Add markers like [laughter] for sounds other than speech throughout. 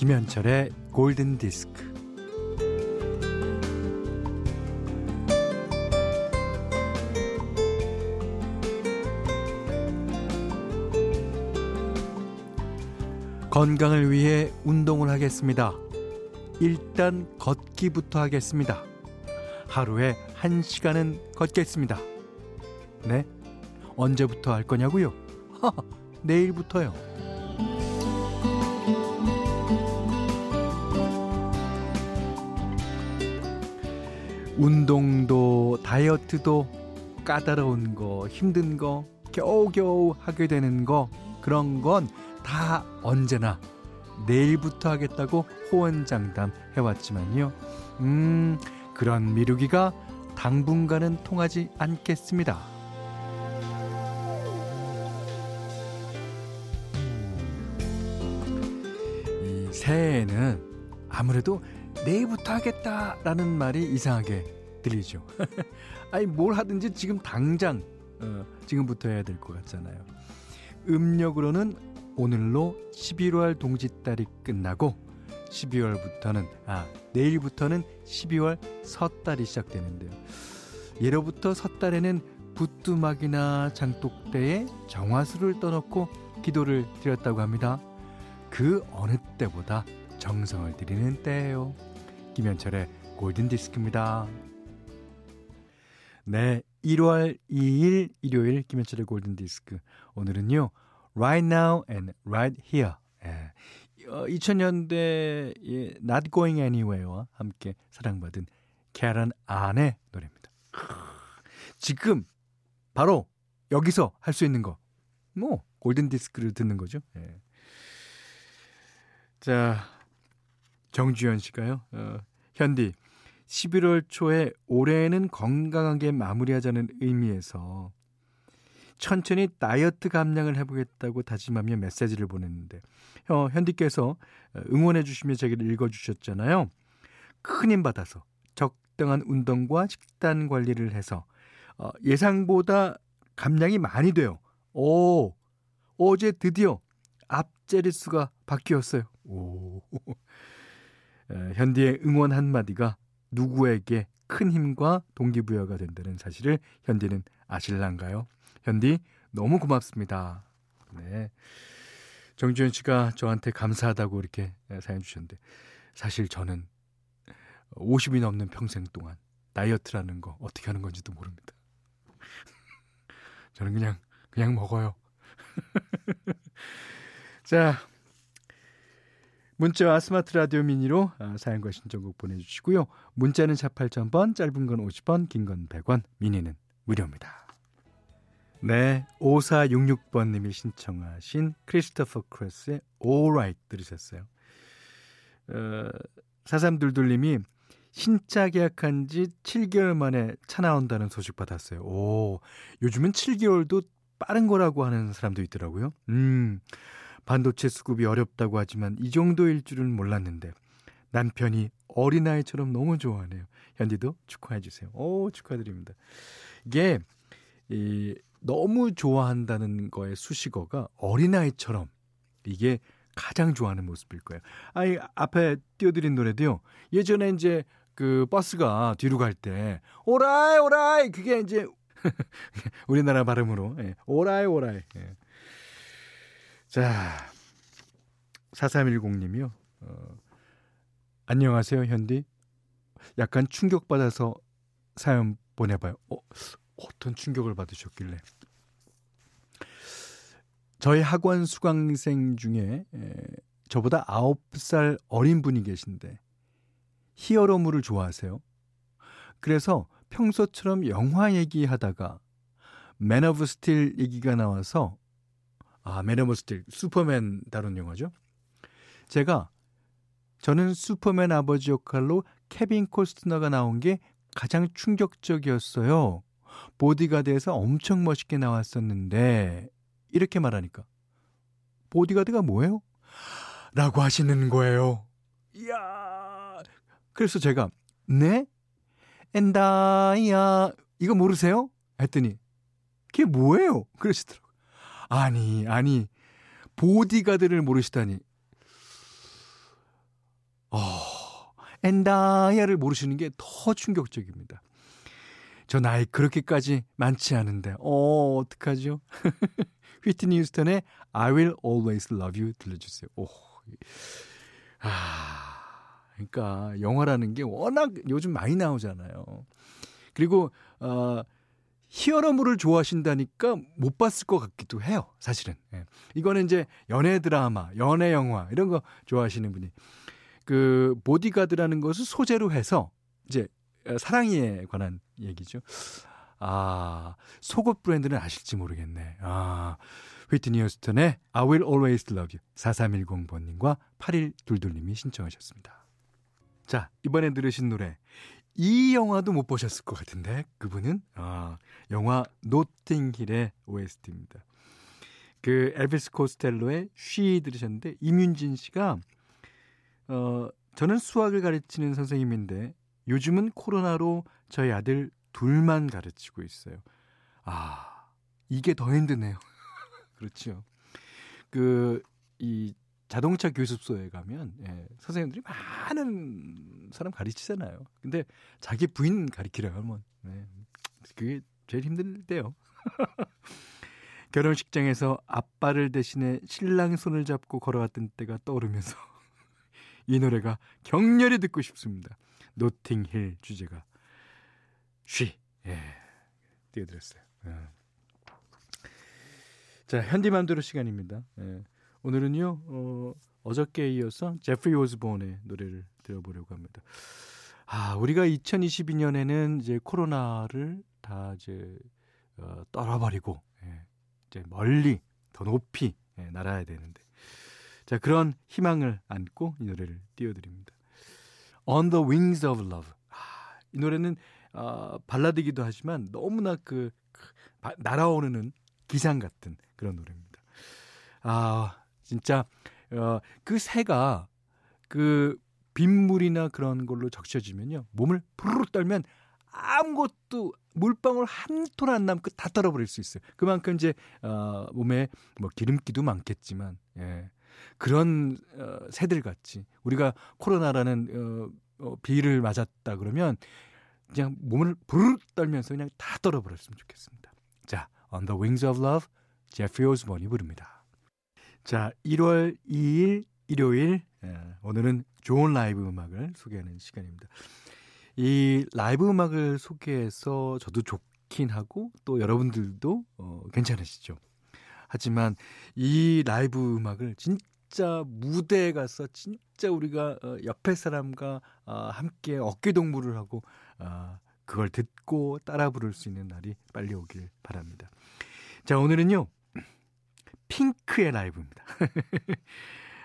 김현철의 골든 디스크. 건강을 위해 운동을 하겠습니다. 일단 걷기부터 하겠습니다. 하루에 한 시간은 걷겠습니다. 네? 언제부터 할 거냐고요? [laughs] 내일부터요. 운동도 다이어트도 까다로운 거, 힘든 거, 겨우겨우 하게 되는 거, 그런 건 다 언제나 내일부터 하겠다고 호언장담 해왔지만요. 음, 그런 미루기가 당분간은 통하지 않겠습니다. 이 새해에는 아무래도 내일부터 하겠다라는 말이 이상하게 들리죠. [laughs] 아니 뭘 하든지 지금 당장 어, 지금부터 해야 될 것 같잖아요. 음력으로는 오늘로 11월 동짓달이 끝나고 12월부터는 아 내일부터는 12월 섣달이 시작되는데요. 예로부터 섣달에는 부뚜막이나 장독대에 정화수를 떠놓고 기도를 드렸다고 합니다. 그 어느 때보다 정성을 들이는 때예요. 김현철의 골든 디스크입니다. 네, 1월 2일 일요일 김현철의 골든 디스크. 오늘은요. Right Now and Right Here. 예. 2000년대 의 Not Going Anywhere와 함께 사랑받은 캐런 안의 노래입니다. 지금 바로 여기서 할 수 있는 거. 뭐 골든 디스크를 듣는 거죠. 예. 자, 정주현 씨가요. 어, 현디 11월 초에 올해는 건강하게 마무리하자는 의미에서 천천히 다이어트 감량을 해보겠다고 다짐하며 메시지를 보냈는데 어, 현디께서 응원해 주시며 제기를 읽어주셨잖아요. 큰 힘 받아서 적당한 운동과 식단 관리를 해서 어, 예상보다 감량이 많이 돼요. 오, 어제 드디어 앞제리수가 바뀌었어요. 오. [laughs] 에, 현디의 응원 한마디가 누구에게 큰 힘과 동기부여가 된다는 사실을 현디는 아실란가요? 현디 너무 고맙습니다. 네. 정주현 씨가 저한테 감사하다고 이렇게 사연 주셨는데 사실 저는 50이 넘는 평생 동안 다이어트라는 거 어떻게 하는 건지도 모릅니다. [laughs] 저는 그냥 그냥 먹어요. [laughs] 자, 문자와 스마트 라디오 미니로 아, 사연과 신청곡 보내주시고요. 문자는 4 8000번, 짧은 건 50원, 긴 건 100원, 미니는 무료입니다. 네, 5466번님이 신청하신 크리스토퍼 크로스의 All Right 들으셨어요. 어, 4322님이 신차 계약한 지 7개월 만에 차 나온다는 소식 받았어요. 오, 요즘은 7개월도 빠른 거라고 하는 사람도 있더라고요. 음, 반도체 수급이 어렵다고 하지만 이 정도일 줄은 몰랐는데 남편이 어린아이처럼 너무 좋아하네요. 현디도 축하해 주세요. 오, 축하드립니다. 이게 이 너무 좋아한다는 거의 수식어가 어린아이처럼 이게 가장 좋아하는 모습일 거예요. 아이 앞에 띄워드린 노래도요. 예전에 이제 그 버스가 뒤로 갈 때 오라이 오라이 그게 이제 [laughs] 우리나라 발음으로 예, 오라이 오라이. 예. 자 4310님이요. 어, 안녕하세요 현디. 약간 충격받아서 사연 보내봐요. 어, 어떤 충격을 받으셨길래. 저희 학원 수강생 중에 에, 저보다 9살 어린 분이 계신데 히어로물을 좋아하세요. 그래서 평소처럼 영화 얘기하다가 Man of Steel 얘기가 나와서 아, Man of Steel 슈퍼맨 다룬 영화죠. 제가 저는 슈퍼맨 아버지 역할로 케빈 코스트너가 나온 게 가장 충격적이었어요. 보디가드에서 엄청 멋있게 나왔었는데 이렇게 말하니까 보디가드가 뭐예요? 라고 하시는 거예요. 이야. 그래서 제가 네? 엔다이야 이거 모르세요? 했더니 그게 뭐예요? 그러시더라고요. 아니 아니 보디가드를 모르시다니 어, 엔다야를 모르시는 게 더 충격적입니다. 저 나이 그렇게까지 많지 않은데, 어, 어떡하죠? [laughs] 휘트니 휴스턴의 I will always love you 들려주세요. 오, 아, 그러니까 영화라는 게 워낙 요즘 많이 나오잖아요. 그리고, 어, 히어로물을 좋아하신다니까 못 봤을 것 같기도 해요. 사실은. 예. 이거는 이제 연애 드라마, 연애 영화 이런 거 좋아하시는 분이 그 보디가드라는 것을 소재로 해서 이제 사랑에 관한 얘기죠. 아, 속옷 브랜드는 아실지 모르겠네. 아, 휘트니 어스턴의 I Will Always Love You 4310번님과 8122님이 신청하셨습니다. 자, 이번에 들으신 노래 이 영화도 못 보셨을 것 같은데 그분은 아, 영화 노팅힐의 OST입니다. 그 엘비스 코스텔로의 쉬 들으셨는데 이윤진 씨가 어 저는 수학을 가르치는 선생님인데 요즘은 코로나로 저희 아들 둘만 가르치고 있어요. 아 이게 더 힘드네요. [laughs] 그렇죠. 그 이 자동차 교습소에 가면 예, 선생님들이 많은 사람 가르치잖아요. 근데 자기 부인 가르치려고 하면 네, 그게 제일 힘들대요. [laughs] 결혼식장에서 아빠를 대신해 신랑 손을 잡고 걸어왔던 때가 떠오르면서 [laughs] 이 노래가 격렬히 듣고 싶습니다. 노팅힐 주제가 쉬 예, 띄워드렸어요. 예. 자 현디맘대로 시간입니다. 예. 오늘은요, 어, 어저께에 이어서 제프리 오즈본의 노래를 들어보려고 합니다. 아, 우리가 2022년에는 이제 코로나를 다 이제, 어, 떨어버리고, 예, 이제 멀리, 더 높이, 예, 날아야 되는데. 자, 그런 희망을 안고 이 노래를 띄워드립니다. On the Wings of Love. 아, 이 노래는, 어, 발라드기도 하지만 너무나 그, 그 날아오르는 기상 같은 그런 노래입니다. 아, 진짜 어, 그 새가 그 빗물이나 그런 걸로 적셔지면요 몸을 부르르 떨면 아무것도 물방울 한 톨 안 남고 다 떨어버릴 수 있어요. 그만큼 이제 어, 몸에 뭐 기름기도 많겠지만 예. 그런 어, 새들 같이 우리가 코로나라는 어, 어, 비를 맞았다 그러면 그냥 몸을 부르르 떨면서 그냥 다 떨어버렸으면 좋겠습니다. 자, On the Wings of Love, 제프리 오즈본이 부릅니다. 자, 1월 2일 일요일 예, 오늘은 좋은 라이브 음악을 소개하는 시간입니다. 이 라이브 음악을 소개해서 저도 좋긴 하고 또 여러분들도 어, 괜찮으시죠. 하지만 이 라이브 음악을 진짜 무대에 가서 진짜 우리가 어, 옆에 사람과 어, 함께 어깨 동무를 하고 어, 그걸 듣고 따라 부를 수 있는 날이 빨리 오길 바랍니다. 자, 오늘은요. 핑크의 라이브입니다. [laughs]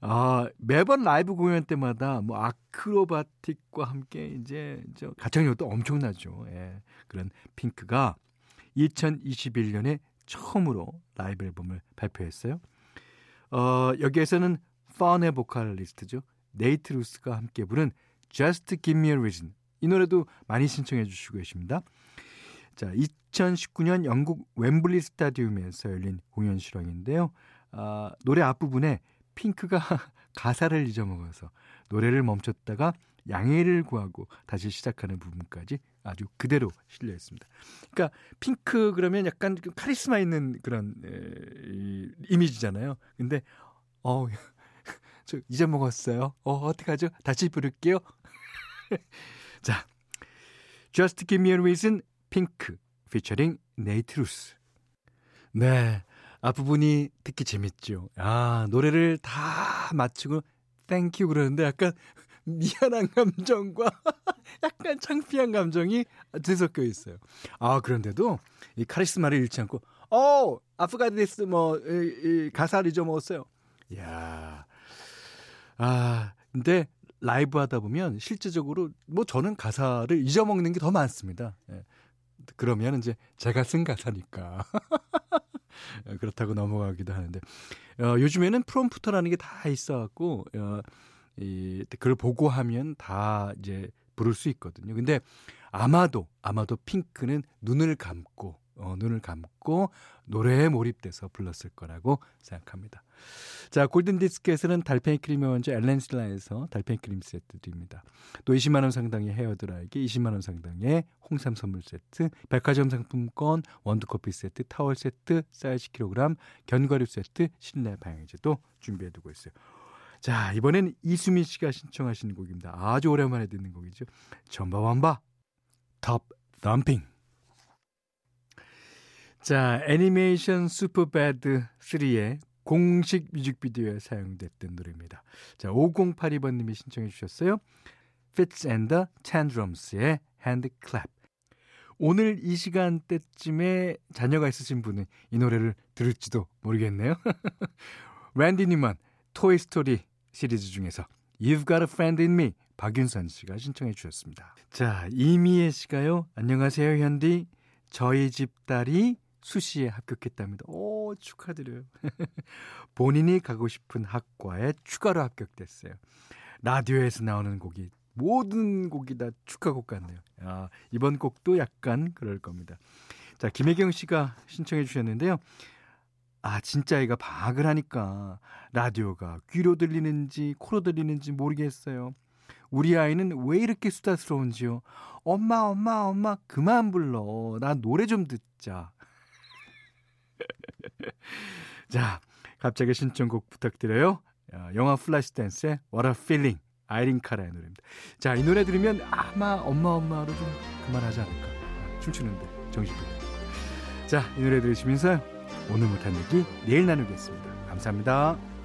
아, 매번 라이브 공연 때마다 뭐 아크로바틱과 함께 이제 저 가창력도 엄청나죠. 예. 그런 핑크가 2021년에 처음으로 라이브 앨범을 발표했어요. 어, 여기에서는 펀의 보컬리스트죠. 네이트 루스가 함께 부른 Just Give Me a Reason. 이 노래도 많이 신청해 주시고 계십니다. 자, 2019년 영국 웸블리 스타디움에서 열린 공연 실황인데요. 아, 노래 앞부분에 핑크가 [laughs] 가사를 잊어먹어서 노래를 멈췄다가 양해를 구하고 다시 시작하는 부분까지 아주 그대로 실려 있습니다. 그러니까 핑크 그러면 약간 카리스마 있는 그런 에, 이, 이미지잖아요. 근데 어, [laughs] 저 잊어먹었어요. 어, 어떡하죠? 다시 부를게요. [laughs] 자, Just Give Me a Reason 핑크 피처링 네이트 루스. 네. 앞부분이 듣기 재밌죠. 아, 노래를 다 마치고 thank you 그러는데 약간 [laughs] 미안한 감정과 [laughs] 약간 창피한 감정이 뒤섞여 있어요. 아, 그런데도 이 카리스마를 잃지 않고 어, I forgot this 뭐 이, 이 가사를 잊어먹었어요. 이야. 아, 근데 라이브 하다 보면 실제적으로 뭐 저는 가사를 잊어먹는 게 더 많습니다. 예. 그러면 이제 제가 쓴 가사니까. [laughs] 그렇다고 넘어가기도 하는데, 어, 요즘에는 프롬프터라는 게 다 있어갖고, 어, 이, 그걸 보고 하면 다 이제 부를 수 있거든요. 근데 아마도, 아마도 핑크는 눈을 감고, 어, 눈을 감고 노래에 몰입돼서 불렀을 거라고 생각합니다. 자, 골든디스크에서는 달팽이 크림의 원조 엘렌슬라에서 달팽이 크림 세트 드립니다. 또 20만원 상당의 헤어드라이기, 20만원 상당의 홍삼 선물 세트, 백화점 상품권, 원두커피 세트, 타월 세트, 쌀 10kg, 견과류 세트, 실내 방향제도 준비해두고 있어요. 자, 이번엔 이수민 씨가 신청하시는 곡입니다. 아주 오랜만에 듣는 곡이죠. 전바완바, 톱 덤핑. 자, 애니메이션 슈퍼배드 3의 공식 뮤직비디오에 사용됐던 노래입니다. 자, 5082번님이 신청해 주셨어요. Fitz and the Tantrums의 HandClap. 오늘 이 시간대쯤에 자녀가 있으신 분은 이 노래를 들을지도 모르겠네요. 랜디 뉴먼 토이스토리 시리즈 중에서 You've Got a Friend in Me 박윤선 씨가 신청해 주셨습니다. 자, 이미애 씨가요. 안녕하세요, 현디. 저희 집 딸이 수시에 합격했답니다. 오, 축하드려요. [laughs] 본인이 가고 싶은 학과에 추가로 합격됐어요. 라디오에서 나오는 곡이 모든 곡이 다 축하곡 같네요. 아, 이번 곡도 약간 그럴 겁니다. 자, 김혜경 씨가 신청해 주셨는데요. 아, 진짜 애가 방학을 하니까 라디오가 귀로 들리는지 코로 들리는지 모르겠어요. 우리 아이는 왜 이렇게 수다스러운지요? 엄마, 엄마, 엄마, 그만 불러. 나 노래 좀 듣자. [laughs] 자, 갑자기 신청곡 부탁드려요. 영화 플래시 댄스의 What a Feeling. 아이린 카라의 노래입니다. 자, 이 노래 들으면 아마 엄마 엄마로 좀 그만하지 않을까. 춤추는데 정신도. 자, 이 노래 들으시면서 오늘 못한 얘기 내일 나누겠습니다. 감사합니다.